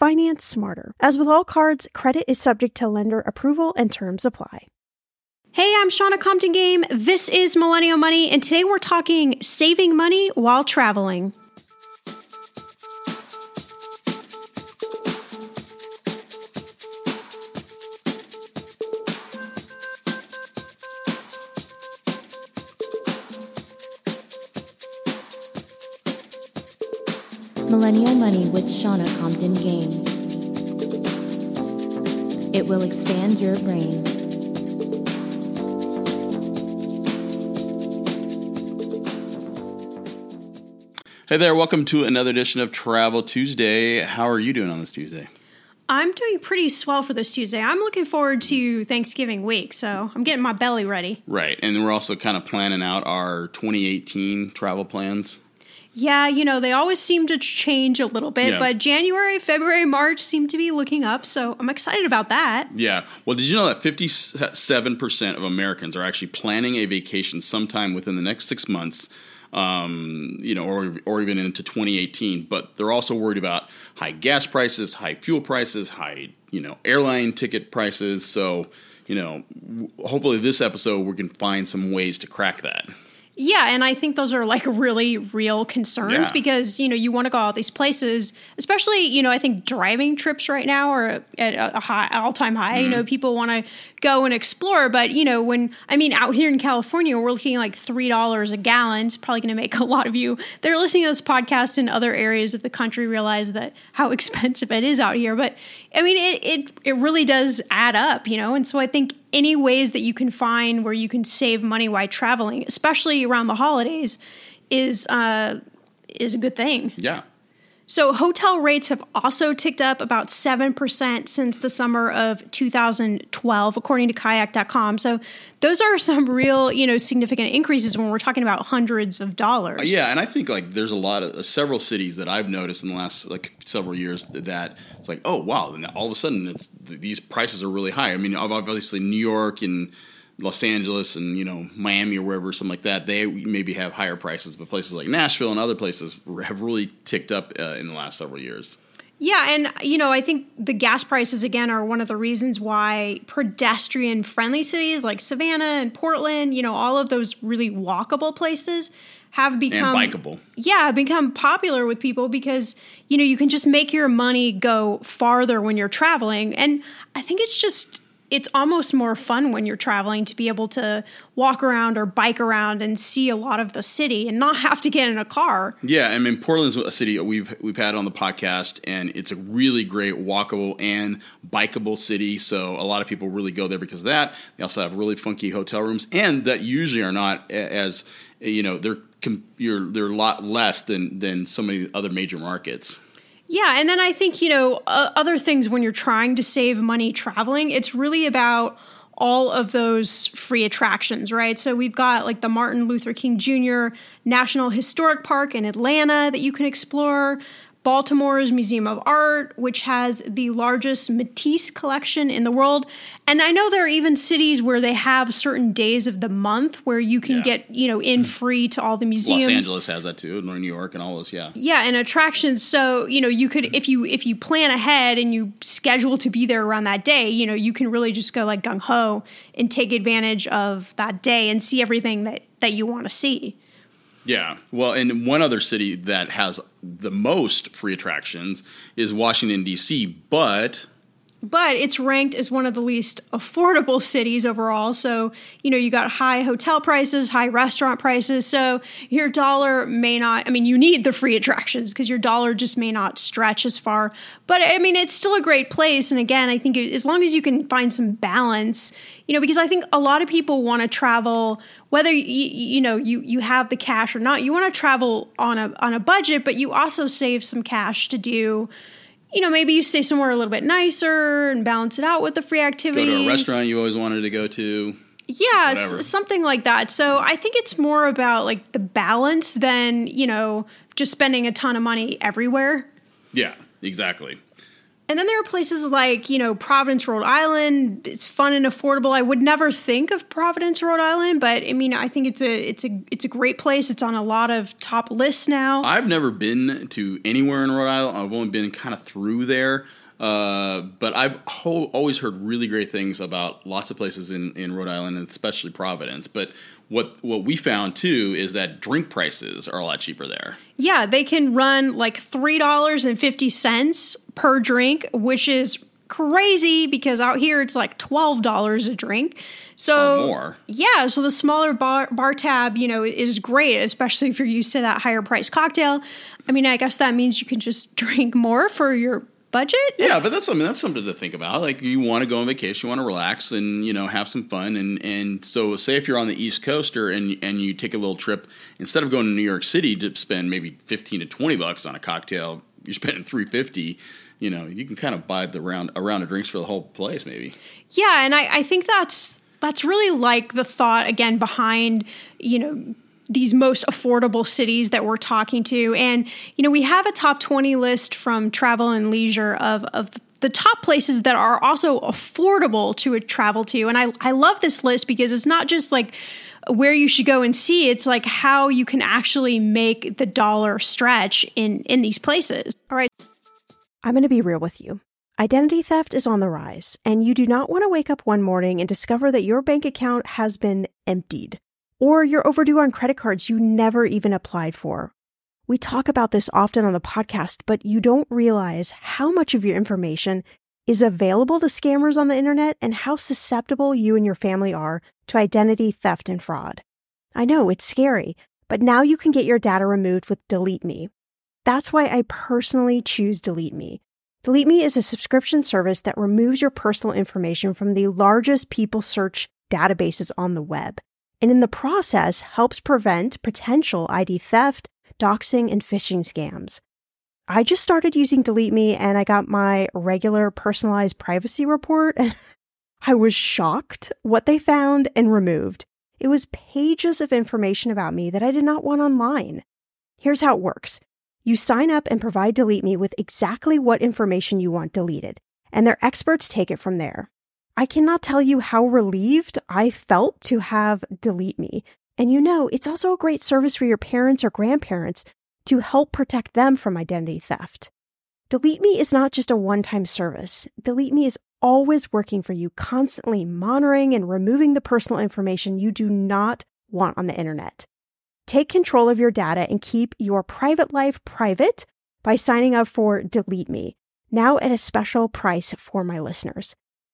Finance smarter. As with all cards, credit is subject to lender approval and terms apply. Hey, I'm Shannah Compton Game. This is Millennial Money, and today we're talking saving money while traveling. With Shannah Compton Game. It will expand your brain. Hey there, welcome to another edition of Travel Tuesday. How are you doing on this Tuesday? I'm doing pretty swell for this Tuesday. I'm looking forward to Thanksgiving week, so I'm getting my belly ready. Right, and we're also kind of planning out our 2018 travel plans. Yeah, you know, they always seem to change a little bit, Yeah. but January, February, March seem to be looking up, so I'm excited about that. Yeah. Well, did you know that 57% of Americans are actually planning a vacation sometime within the next six months, um, you know, or, or even into 2018? But they're also worried about high gas prices, high fuel prices, high, you know, airline ticket prices. So, you know, w- hopefully this episode we can find some ways to crack that. Yeah, and I think those are like really real concerns Yeah. because, you know, you want to go all these places, especially, you know, I think driving trips right now are at a high all-time high. You mm-hmm. know, people want to go and explore, but you know, when I mean out here in California, we're looking like $3 a gallon. It's probably going to make a lot of you that are listening to this podcast in other areas of the country realize that how expensive it is out here. But I mean, it it it really does add up, you know. And so I think any ways that you can find where you can save money while traveling, especially around the holidays, is uh, is a good thing. Yeah. So hotel rates have also ticked up about 7% since the summer of 2012 according to kayak.com. So those are some real, you know, significant increases when we're talking about hundreds of dollars. Yeah, and I think like there's a lot of uh, several cities that I've noticed in the last like several years that, that it's like oh wow, and all of a sudden it's these prices are really high. I mean, obviously New York and Los Angeles and you know Miami or wherever something like that they maybe have higher prices, but places like Nashville and other places have really ticked up uh, in the last several years. Yeah, and you know, I think the gas prices again are one of the reasons why pedestrian friendly cities like Savannah and Portland, you know, all of those really walkable places have become and bikeable. Yeah, become popular with people because you know, you can just make your money go farther when you're traveling and I think it's just it's almost more fun when you're traveling to be able to walk around or bike around and see a lot of the city and not have to get in a car. Yeah, I mean Portland's a city we've we've had on the podcast, and it's a really great walkable and bikeable city. So a lot of people really go there because of that. They also have really funky hotel rooms, and that usually are not as you know they're they're a lot less than than so many other major markets. Yeah, and then I think, you know, uh, other things when you're trying to save money traveling, it's really about all of those free attractions, right? So we've got like the Martin Luther King Jr. National Historic Park in Atlanta that you can explore. Baltimore's Museum of Art, which has the largest Matisse collection in the world. And I know there are even cities where they have certain days of the month where you can yeah. get, you know, in hmm. free to all the museums. Los Angeles has that too, New York and all those, yeah. Yeah, and attractions. So, you know, you could hmm. if you if you plan ahead and you schedule to be there around that day, you know, you can really just go like gung ho and take advantage of that day and see everything that that you want to see. Yeah. Well, and one other city that has the most free attractions is Washington, D.C., but. But it's ranked as one of the least affordable cities overall. So, you know, you got high hotel prices, high restaurant prices. So your dollar may not, I mean, you need the free attractions because your dollar just may not stretch as far. But I mean, it's still a great place. And again, I think as long as you can find some balance, you know, because I think a lot of people want to travel whether you, you know you you have the cash or not you want to travel on a on a budget but you also save some cash to do you know maybe you stay somewhere a little bit nicer and balance it out with the free activities go to a restaurant you always wanted to go to. Yeah s- something like that. So i think it's more about like the balance than you know just spending a ton of money everywhere. Yeah exactly and then there are places like, you know, Providence, Rhode Island. It's fun and affordable. I would never think of Providence, Rhode Island, but I mean, I think it's a it's a it's a great place. It's on a lot of top lists now. I've never been to anywhere in Rhode Island. I've only been kind of through there. Uh, but I've ho- always heard really great things about lots of places in, in Rhode Island, and especially Providence. But what what we found too is that drink prices are a lot cheaper there. Yeah, they can run like three dollars and fifty cents per drink, which is crazy because out here it's like twelve dollars a drink. So or more. Yeah, so the smaller bar, bar tab, you know, is great, especially if you're used to that higher price cocktail. I mean, I guess that means you can just drink more for your budget. Yeah, but that's something that's something to think about. Like you want to go on vacation, you want to relax and you know have some fun, and and so say if you're on the East Coast or and and you take a little trip instead of going to New York City to spend maybe fifteen to twenty bucks on a cocktail, you're spending three fifty. You know, you can kind of buy the round a round of drinks for the whole place, maybe. Yeah, and I, I think that's that's really like the thought again behind you know these most affordable cities that we're talking to. And, you know, we have a top 20 list from Travel and Leisure of, of the top places that are also affordable to travel to. And I, I love this list because it's not just like where you should go and see, it's like how you can actually make the dollar stretch in, in these places. All right. I'm going to be real with you. Identity theft is on the rise, and you do not want to wake up one morning and discover that your bank account has been emptied or you're overdue on credit cards you never even applied for. We talk about this often on the podcast, but you don't realize how much of your information is available to scammers on the internet and how susceptible you and your family are to identity theft and fraud. I know it's scary, but now you can get your data removed with Delete Me. That's why I personally choose Delete Me. Delete Me is a subscription service that removes your personal information from the largest people search databases on the web and in the process helps prevent potential ID theft, doxing, and phishing scams. I just started using Delete Me and I got my regular personalized privacy report I was shocked what they found and removed. It was pages of information about me that I did not want online. Here's how it works. You sign up and provide Delete Me with exactly what information you want deleted, and their experts take it from there. I cannot tell you how relieved I felt to have Delete Me. And you know, it's also a great service for your parents or grandparents to help protect them from identity theft. Delete Me is not just a one time service. Delete Me is always working for you, constantly monitoring and removing the personal information you do not want on the internet. Take control of your data and keep your private life private by signing up for Delete Me, now at a special price for my listeners.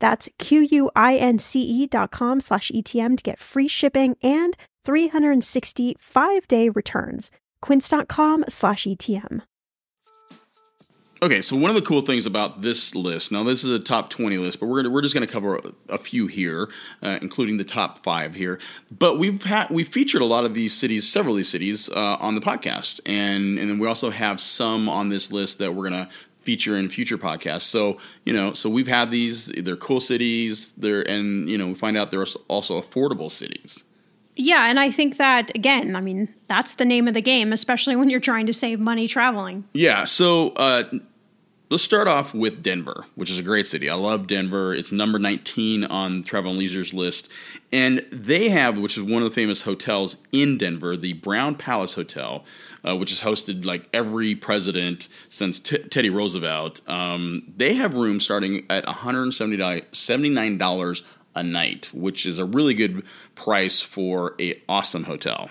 That's Q-U-I-N-C-E dot com slash ETM to get free shipping and 365 day returns. Quince.com slash ETM. Okay, so one of the cool things about this list, now this is a top 20 list, but we're gonna, we're just going to cover a, a, few here, uh, including the top five here. But we've had we featured a lot of these cities, several of these cities, uh, on the podcast, and and then we also have some on this list that we're going to feature in future podcasts. So you know, so we've had these. They're cool cities. They're and you know we find out they're also affordable cities. Yeah, and I think that again, I mean, that's the name of the game, especially when you're trying to save money traveling. Yeah. So. Uh, Let's start off with Denver, which is a great city. I love Denver. It's number 19 on Travel and Leisure's list. And they have, which is one of the famous hotels in Denver, the Brown Palace Hotel, uh, which has hosted like every president since T- Teddy Roosevelt. Um, they have rooms starting at $179 a night, which is a really good price for a awesome hotel.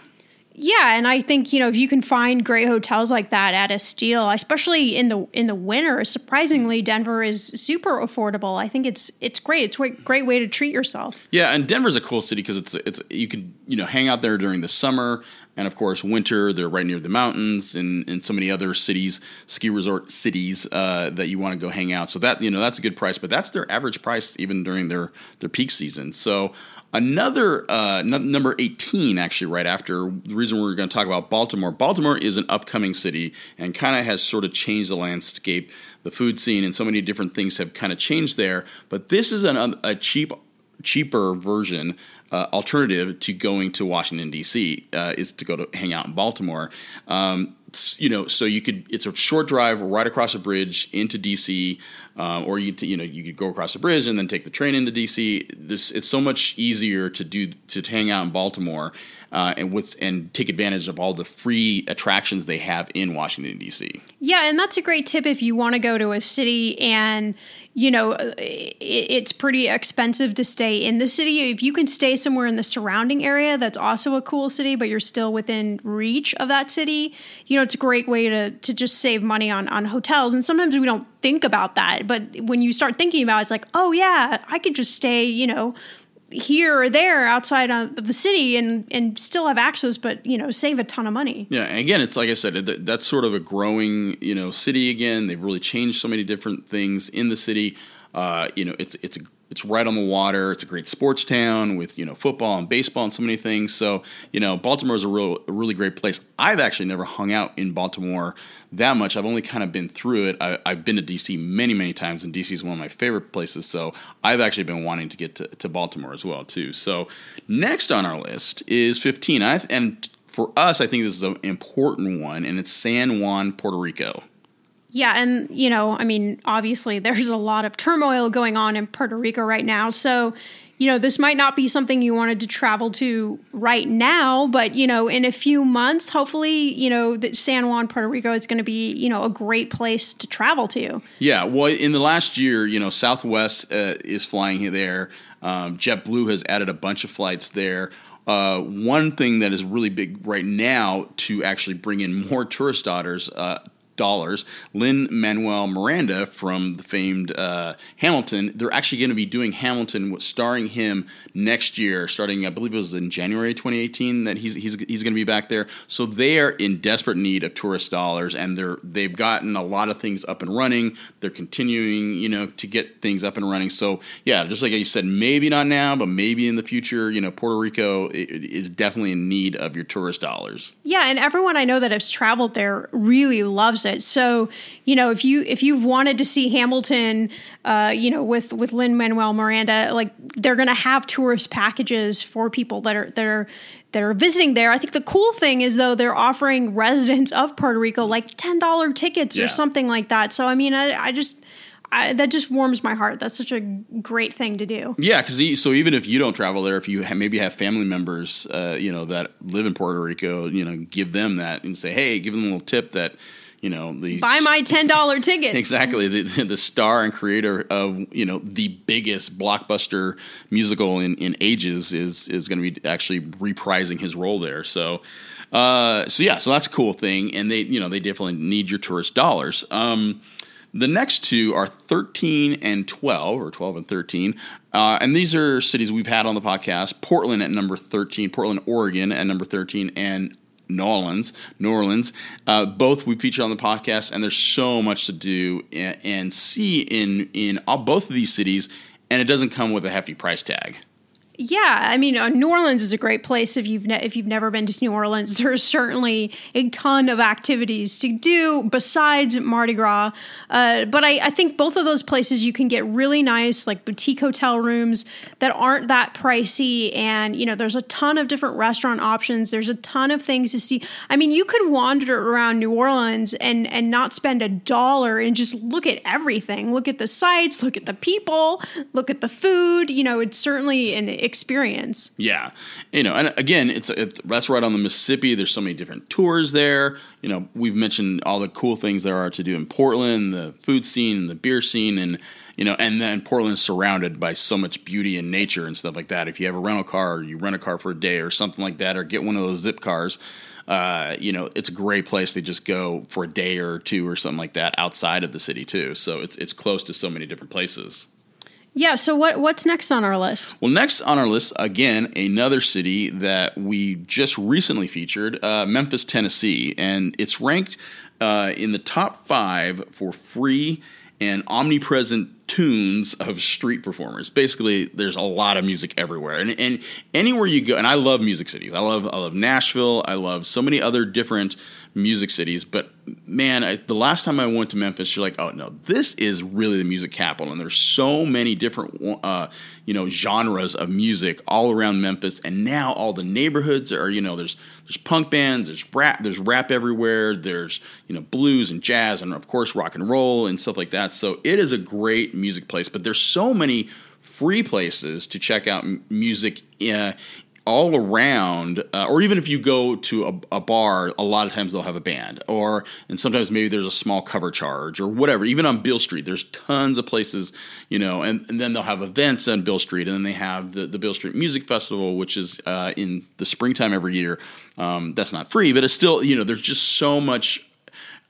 Yeah, and I think you know if you can find great hotels like that at a steal, especially in the in the winter, surprisingly Denver is super affordable. I think it's it's great. It's a great way to treat yourself. Yeah, and Denver's a cool city because it's it's you can you know hang out there during the summer and of course winter. They're right near the mountains and, and so many other cities, ski resort cities uh, that you want to go hang out. So that you know that's a good price, but that's their average price even during their their peak season. So Another uh, n- number 18, actually, right after the reason we're going to talk about Baltimore. Baltimore is an upcoming city and kind of has sort of changed the landscape. The food scene and so many different things have kind of changed there. But this is an, a cheap, cheaper version uh, alternative to going to Washington D.C. Uh, is to go to hang out in Baltimore. Um, you know, so you could it's a short drive right across a bridge into DC, um, or you you know you could go across the bridge and then take the train into DC. This it's so much easier to do to hang out in Baltimore uh, and with and take advantage of all the free attractions they have in Washington D.C. Yeah, and that's a great tip if you want to go to a city and you know it's pretty expensive to stay in the city. If you can stay somewhere in the surrounding area that's also a cool city, but you're still within reach of that city, you know it's a great way to to just save money on on hotels. And sometimes we don't think about that, but when you start thinking about it, it's like, oh yeah, I could just stay, you know here or there outside of the city and and still have access but you know save a ton of money. Yeah and again it's like i said that's sort of a growing you know city again. They've really changed so many different things in the city uh, you know it's it's it's right on the water. It's a great sports town with you know football and baseball and so many things. So you know Baltimore is a real a really great place. I've actually never hung out in Baltimore that much. I've only kind of been through it. I, have been to DC many many times, and DC is one of my favorite places. So I've actually been wanting to get to, to Baltimore as well too. So next on our list is 15, i and for us, I think this is an important one, and it's San Juan, Puerto Rico. Yeah, and you know, I mean, obviously there's a lot of turmoil going on in Puerto Rico right now. So, you know, this might not be something you wanted to travel to right now, but you know, in a few months, hopefully, you know, that San Juan, Puerto Rico is going to be, you know, a great place to travel to. Yeah, well, in the last year, you know, Southwest uh, is flying there. Um, JetBlue has added a bunch of flights there. Uh, one thing that is really big right now to actually bring in more tourist dollars uh, dollars. Lin Manuel Miranda from the famed uh, Hamilton, they're actually going to be doing Hamilton, starring him next year, starting I believe it was in January 2018 that he's he's he's going to be back there. So they are in desperate need of tourist dollars, and they're they've gotten a lot of things up and running. They're continuing, you know, to get things up and running. So yeah, just like you said, maybe not now, but maybe in the future, you know, Puerto Rico is definitely in need of your tourist dollars. Yeah, and everyone I know that has traveled there really loves So, you know, if you if you've wanted to see Hamilton, uh, you know, with with Lin Manuel Miranda, like they're going to have tourist packages for people that are that are that are visiting there. I think the cool thing is though they're offering residents of Puerto Rico like ten dollar tickets yeah. or something like that. So I mean, I, I just. I, that just warms my heart. That's such a great thing to do. Yeah, because so even if you don't travel there, if you ha- maybe have family members, uh, you know, that live in Puerto Rico, you know, give them that and say, hey, give them a little tip that you know the buy my ten dollar tickets. exactly the the star and creator of you know the biggest blockbuster musical in, in ages is is going to be actually reprising his role there. So. Uh, so yeah, so that's a cool thing, and they, you know, they definitely need your tourist dollars. Um, the next two are 13 and 12, or 12 and 13. Uh, and these are cities we've had on the podcast Portland at number 13, Portland, Oregon at number 13, and New Orleans, New Orleans. Uh, both we feature on the podcast, and there's so much to do and, and see in in all, both of these cities, and it doesn't come with a hefty price tag. Yeah, I mean, uh, New Orleans is a great place if you've ne- if you've never been to New Orleans. There's certainly a ton of activities to do besides Mardi Gras. Uh, but I, I, think both of those places you can get really nice like boutique hotel rooms that aren't that pricey, and you know, there's a ton of different restaurant options. There's a ton of things to see. I mean, you could wander around New Orleans and and not spend a dollar and just look at everything. Look at the sights, look at the people, look at the food. You know, it's certainly an experience. Yeah, you know, and again, it's, it's that's right on the Mississippi. There's so many different tours there. You know, we've mentioned all the cool things there are to do in Portland, the food scene, and the beer scene, and you know, and then Portland's surrounded by so much beauty and nature and stuff like that. If you have a rental car, or you rent a car for a day or something like that, or get one of those zip cars. Uh, you know, it's a great place to just go for a day or two or something like that outside of the city too. So it's it's close to so many different places. Yeah. So what what's next on our list? Well, next on our list, again, another city that we just recently featured, uh, Memphis, Tennessee, and it's ranked uh, in the top five for free and omnipresent tunes of street performers. Basically, there's a lot of music everywhere, and and anywhere you go, and I love music cities. I love I love Nashville. I love so many other different music cities. But man, I, the last time I went to Memphis, you're like, oh no, this is really the music capital, and there's so many different uh, you know genres of music all around Memphis, and now all the neighborhoods are you know there's there's punk bands, there's rap, there's rap everywhere, there's you know blues and jazz, and of course rock and roll and stuff like that. So it is a great music place, but there's so many free places to check out music uh, all around, uh, or even if you go to a, a, bar, a lot of times they'll have a band, or and sometimes maybe there's a small cover charge or whatever. Even on Beale Street, there's tons of places, you know, and, and then they'll have events on Beale Street, and then they have the, the Beale Street Music Festival, which is uh, in the springtime every year. Um, that's not free, but it's still, you know, there's just so much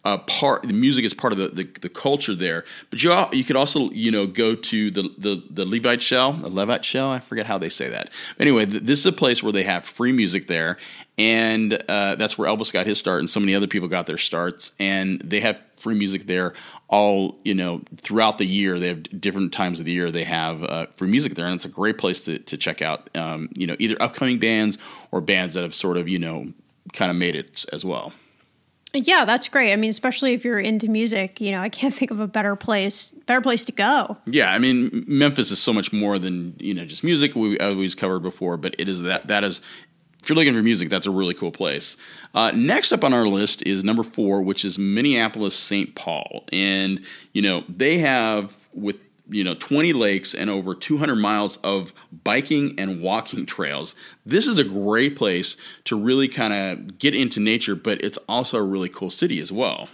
part the music is part of the, the, the, culture there. But you you could also you know go to the the, the Levite Shell, the Levite Shell. I forget how they say that. Anyway, th- this is a place where they have free music there, and uh, that's where Elvis got his start, and so many other people got their starts. And they have free music there all you know throughout the year. They have different times of the year they have uh, free music there, and it's a great place to to check out. Um, you know, either upcoming bands or bands that have sort of you know kind of made it as well. Yeah, that's great. I mean, especially if you're into music, you know, I can't think of a better place, better place to go. Yeah, I mean, Memphis is so much more than you know just music. We always covered before, but it is that that is. If you're looking for music, that's a really cool place. Uh, next up on our list is number four, which is Minneapolis St. Paul, and you know they have with you know 20 lakes and over 200 miles of biking and walking trails this is a great place to really kind of get into nature but it's also a really cool city as well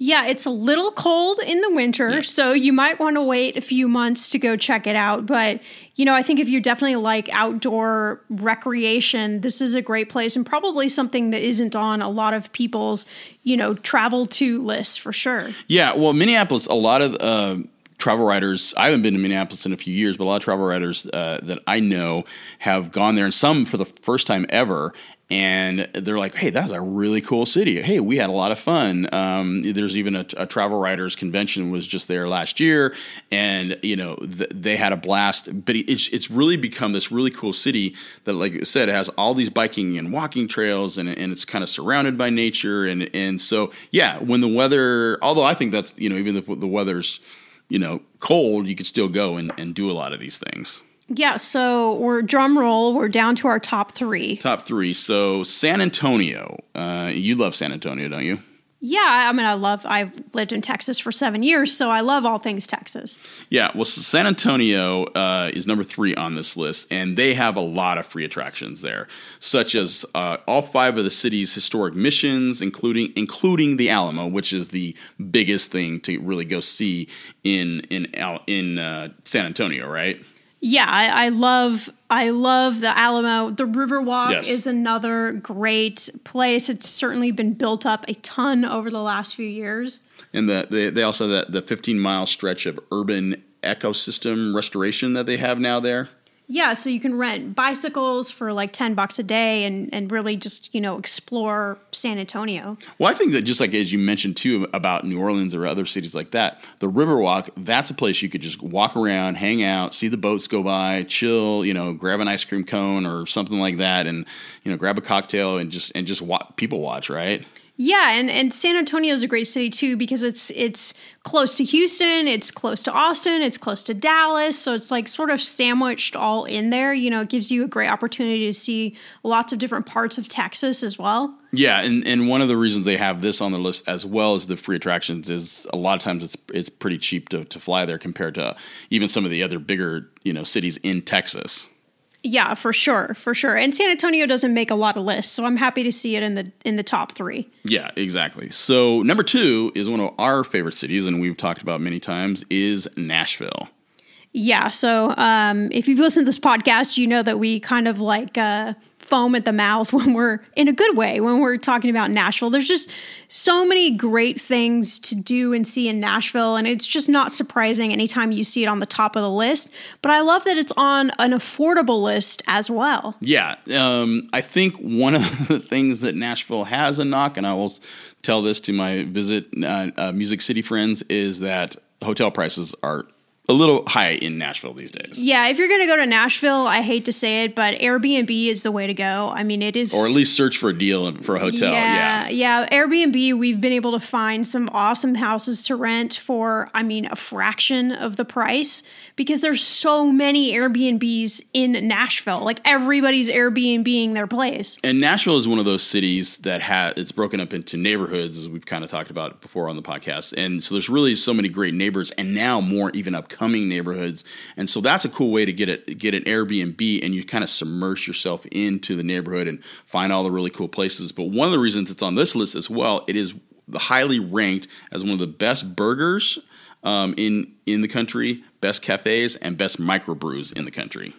yeah, it's a little cold in the winter, yeah. so you might want to wait a few months to go check it out. But, you know, I think if you definitely like outdoor recreation, this is a great place and probably something that isn't on a lot of people's, you know, travel to lists for sure. Yeah, well, Minneapolis, a lot of. Uh, travel writers. I haven't been to Minneapolis in a few years, but a lot of travel writers uh, that I know have gone there, and some for the first time ever. And they're like, "Hey, that's a really cool city. Hey, we had a lot of fun." Um, there's even a, a, travel writers convention was just there last year, and you know th- they had a blast. But it's it's really become this really cool city that, like I said, it has all these biking and walking trails, and and it's kind of surrounded by nature. And and so yeah, when the weather, although I think that's you know even if the weather's you know, cold, you could still go and, and do a lot of these things. Yeah, so we're drum roll. We're down to our top three. Top three. So San Antonio. Uh, you love San Antonio, don't you? Yeah, I mean, I love. I've lived in Texas for seven years, so I love all things Texas. Yeah, well, San Antonio uh, is number three on this list, and they have a lot of free attractions there, such as uh, all five of the city's historic missions, including including the Alamo, which is the biggest thing to really go see in in in uh, San Antonio, right? Yeah, I, I, love I love the Alamo. The Riverwalk yes. is another great place. It's certainly been built up a ton over the last few years. And the, the they also the, the 15 mile stretch of urban ecosystem restoration that they have now there. Yeah, so you can rent bicycles for like 10 bucks a day and, and really just, you know, explore San Antonio. Well, I think that just like as you mentioned too about New Orleans or other cities like that, the Riverwalk, that's a place you could just walk around, hang out, see the boats go by, chill, you know, grab an ice cream cone or something like that and, you know, grab a cocktail and just and just wa- people watch, right? Yeah, and, and San Antonio is a great city too because it's it's close to Houston, it's close to Austin, it's close to Dallas, so it's like sort of sandwiched all in there. You know, it gives you a great opportunity to see lots of different parts of Texas as well. Yeah, and, and one of the reasons they have this on the list as well as the free attractions is a lot of times it's it's pretty cheap to, to fly there compared to even some of the other bigger you know cities in Texas. Yeah, for sure, for sure. And San Antonio doesn't make a lot of lists, so I'm happy to see it in the in the top three. Yeah, exactly. So number two is one of our favorite cities, and we've talked about many times, is Nashville. Yeah. So um, if you've listened to this podcast, you know that we kind of like uh, foam at the mouth when we're in a good way when we're talking about Nashville. There's just so many great things to do and see in Nashville, and it's just not surprising anytime you see it on the top of the list. But I love that it's on an affordable list as well. Yeah, um, I think one of the things that Nashville has a knock, and I will tell this to my visit uh, uh, Music City friends, is that hotel prices are a little high in Nashville these days. Yeah, if you're going to go to Nashville, I hate to say it, but Airbnb is the way to go. I mean, it is. Or at least search for a deal for a hotel. Yeah, yeah. yeah. Airbnb, we've been able to find some awesome houses to rent for, I mean, a fraction of the price because there's so many Airbnbs in Nashville. Like everybody's Airbnbing their place. And Nashville is one of those cities that has it's broken up into neighborhoods, as we've kind of talked about before on the podcast. And so there's really so many great neighbors, and now more even up coming neighborhoods. And so that's a cool way to get it get an Airbnb and you kind of submerge yourself into the neighborhood and find all the really cool places. But one of the reasons it's on this list as well, it is highly ranked as one of the best burgers um, in in the country, best cafes, and best microbrews in the country.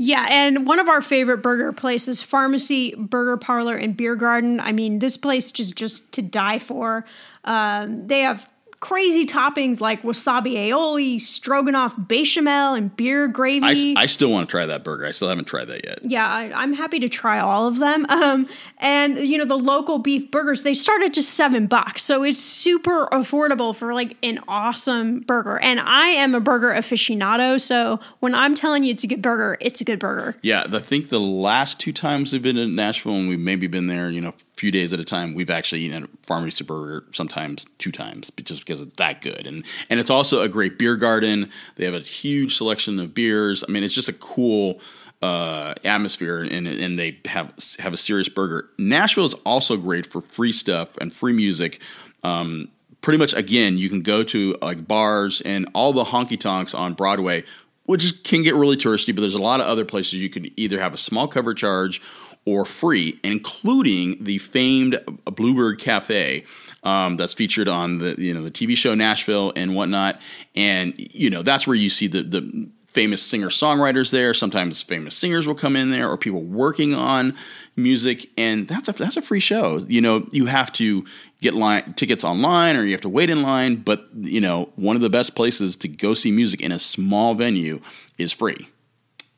Yeah, and one of our favorite burger places, Pharmacy Burger Parlor and Beer Garden. I mean, this place just just to die for. Um, they have crazy toppings like wasabi aioli, stroganoff bechamel, and beer gravy. I, I still want to try that burger. I still haven't tried that yet. Yeah, I, am happy to try all of them. Um, and you know, the local beef burgers they start at just seven bucks, so it's super affordable for like an awesome burger. And I am a burger aficionado, so when I'm telling you it's a good burger, it's a good burger. Yeah, I think the last two times we've been in Nashville, and we've maybe been there, you know, few days at a time, we've actually eaten at Pharmacy Burger sometimes two times, just because it's that good. And and it's also a great beer garden. They have a huge selection of beers. I mean, it's just a cool uh, atmosphere, and and they have have a serious burger. Nashville is also great for free stuff and free music. Um, pretty much, again, you can go to like bars and all the honky tonks on Broadway, which can get really touristy. But there's a lot of other places you could either have a small cover charge or free, including the famed Bluebird Cafe um, that's featured on the you know the TV show Nashville and whatnot. And you know that's where you see the the famous singer songwriters there. Sometimes famous singers will come in there, or people working on music, and that's a that's a free show. You know, you have to get line tickets online, or you have to wait in line. But you know, one of the best places to go see music in a small venue is free.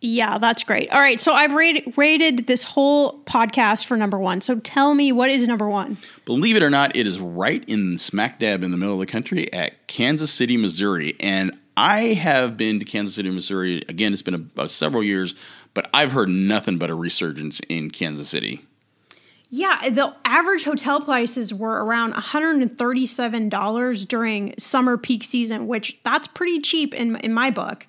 Yeah, that's great. All right, so I've rated, rated this whole podcast for number one. So tell me, what is number one? Believe it or not, it is right in smack dab in the middle of the country at Kansas City, Missouri. And I have been to Kansas City, Missouri. Again, it's been about several years, but I've heard nothing but a resurgence in Kansas City. Yeah, the average hotel prices were around $137 during summer peak season, which that's pretty cheap in in my book.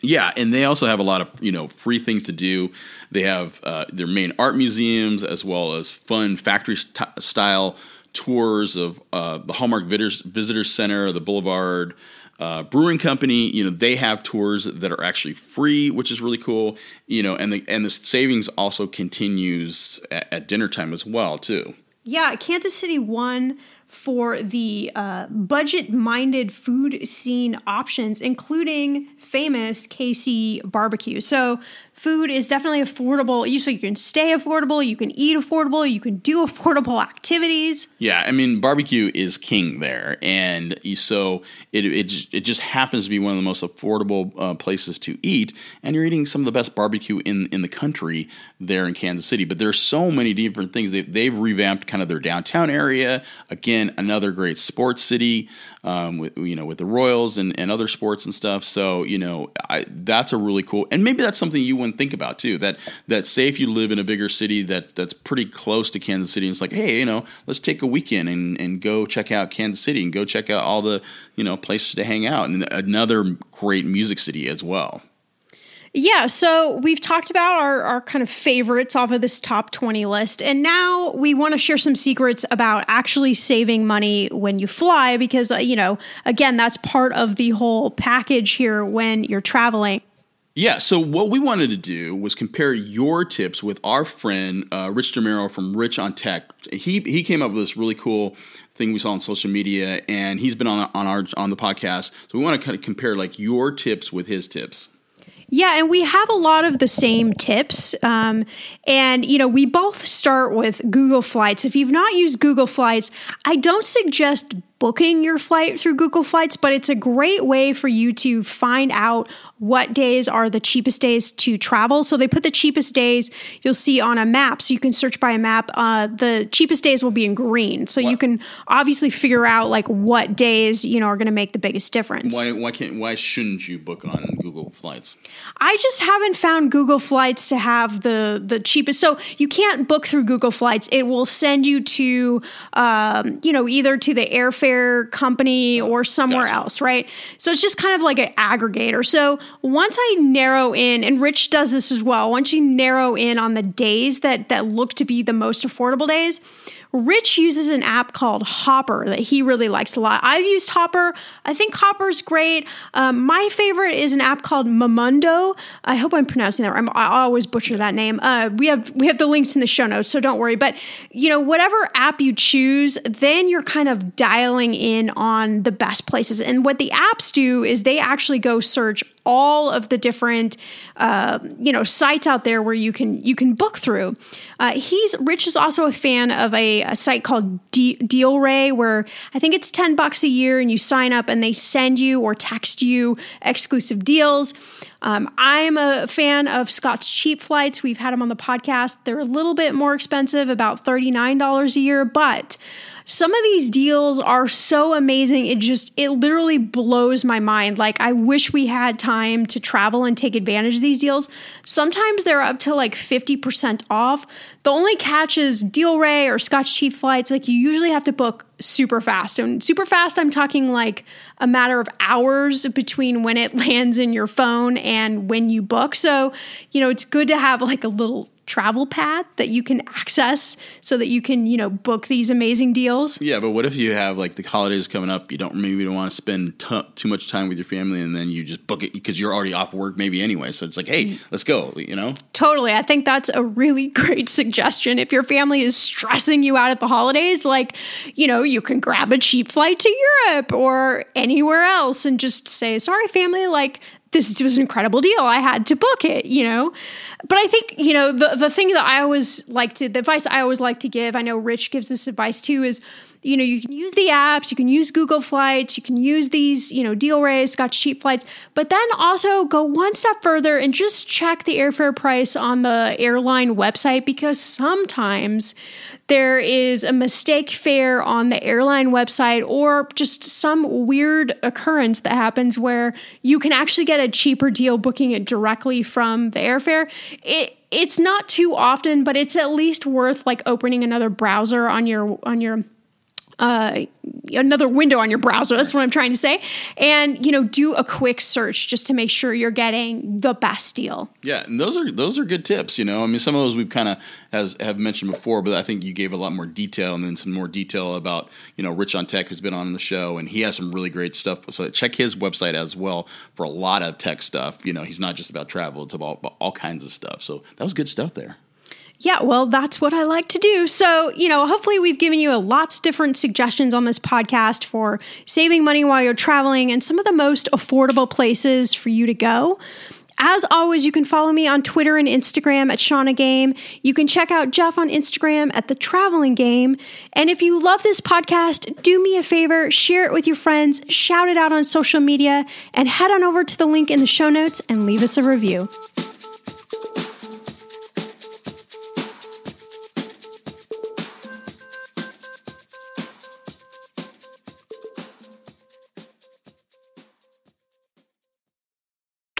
Yeah, and they also have a lot of you know free things to do. They have uh, their main art museums as well as fun factory st- style tours of uh, the Hallmark Visitors, Center, the Boulevard uh, Brewing Company. You know they have tours that are actually free, which is really cool. You know, and the and the savings also continues at, at dinner time as well too. Yeah, Kansas City won for the uh, budget minded food scene options, including famous KC barbecue. So, food is definitely affordable. You so you can stay affordable, you can eat affordable, you can do affordable activities. Yeah, I mean barbecue is king there, and so it it it just happens to be one of the most affordable uh, places to eat, and you're eating some of the best barbecue in in the country there in Kansas City. But there's so many different things. They, they've revamped kind of their downtown area. Again, another great sports city um, with you know with the Royals and, and other sports and stuff. So you know I, that's a really cool, and maybe that's something you think about too. That that say if you live in a bigger city that that's pretty close to Kansas City, and it's like hey you know let's take a weekend and and go check out Kansas City and go check out all the you know places to hang out and another great music city as well. Yeah, so we've talked about our, our kind of favorites off of this top 20 list. And now we want to share some secrets about actually saving money when you fly, because, uh, you know, again, that's part of the whole package here when you're traveling. Yeah, so what we wanted to do was compare your tips with our friend uh, Rich DeMuro from Rich on Tech. He he came up with this really cool thing we saw on social media, and he's been on on our on the podcast. So we want to kind of compare like your tips with his tips. Yeah, and we have a lot of the same tips. Um, and, you know, we both start with Google Flights. If you've not used Google Flights, I don't suggest booking your flight through Google Flights, but it's a great way for you to find out what days are the cheapest days to travel. So they put the cheapest days you'll see on a map. So you can search by a map. Uh, the cheapest days will be in green. So you can obviously figure out like what days you know are going to make the biggest difference. Why why can't why shouldn't you book on Google Flights? I just haven't found Google Flights to have the the cheapest. So you can't book through Google Flights. It will send you to um, you know either to the airfare company or somewhere gotcha. else, right? So it's just kind of like an aggregator. So once I narrow in, and Rich does this as well, once you narrow in on the days that that look to be the most affordable days, Rich uses an app called Hopper that he really likes a lot. I've used Hopper. I think Hopper's great. Um, my favorite is an app called Momondo. I hope I'm pronouncing that right. I'm, i always butcher that name. Uh, we have we have the links in the show notes, so don't worry. But you know, whatever app you choose, then you're kind of dialing in on the best places. And what the apps do is they actually go search all of the different uh, you know sites out there where you can you can book through. Uh, he's Rich is also a fan of a, a site called De- DealRay where I think it's ten bucks a year and you sign up and they send you or text you exclusive deals. Um, I'm a fan of Scott's Cheap Flights. We've had them on the podcast. They're a little bit more expensive, about $39 a year, but some of these deals are so amazing. It just, it literally blows my mind. Like, I wish we had time to travel and take advantage of these deals. Sometimes they're up to like 50% off. The only catch is DealRay or Scott's Cheap Flights. Like, you usually have to book super fast. And super fast, I'm talking like a matter of hours between when it lands in your phone and when you book. So, you know, it's good to have like a little travel pad that you can access so that you can, you know, book these amazing deals. Yeah, but what if you have like the holidays coming up, you don't maybe don't want to spend t- too much time with your family and then you just book it because you're already off work maybe anyway. So it's like, hey, mm. let's go, you know? Totally. I think that's a really great suggestion. If your family is stressing you out at the holidays, like, you know, you can grab a cheap flight to Europe or anywhere else and just say, sorry, family, like this was an incredible deal. I had to book it, you know. But I think, you know, the the thing that I always like to the advice I always like to give, I know Rich gives this advice too, is you know, you can use the apps, you can use Google Flights, you can use these, you know, DealRays, Scott's Cheap Flights, but then also go one step further and just check the airfare price on the airline website because sometimes there is a mistake fare on the airline website or just some weird occurrence that happens where you can actually get a cheaper deal booking it directly from the airfare. It it's not too often, but it's at least worth like opening another browser on your on your uh, another window on your browser. That's what I'm trying to say. And you know, do a quick search just to make sure you're getting the best deal. Yeah, and those are those are good tips. You know, I mean, some of those we've kind of have mentioned before, but I think you gave a lot more detail and then some more detail about you know Rich on Tech who's been on the show and he has some really great stuff. So check his website as well for a lot of tech stuff. You know, he's not just about travel; it's about all kinds of stuff. So that was good stuff there. Yeah, well, that's what I like to do. So, you know, hopefully we've given you a lots different suggestions on this podcast for saving money while you're traveling and some of the most affordable places for you to go. As always, you can follow me on Twitter and Instagram at Shannah Game. You can check out Jeff on Instagram at The Traveling Game. And if you love this podcast, do me a favor, share it with your friends, shout it out on social media, and head on over to the link in the show notes and leave us a review.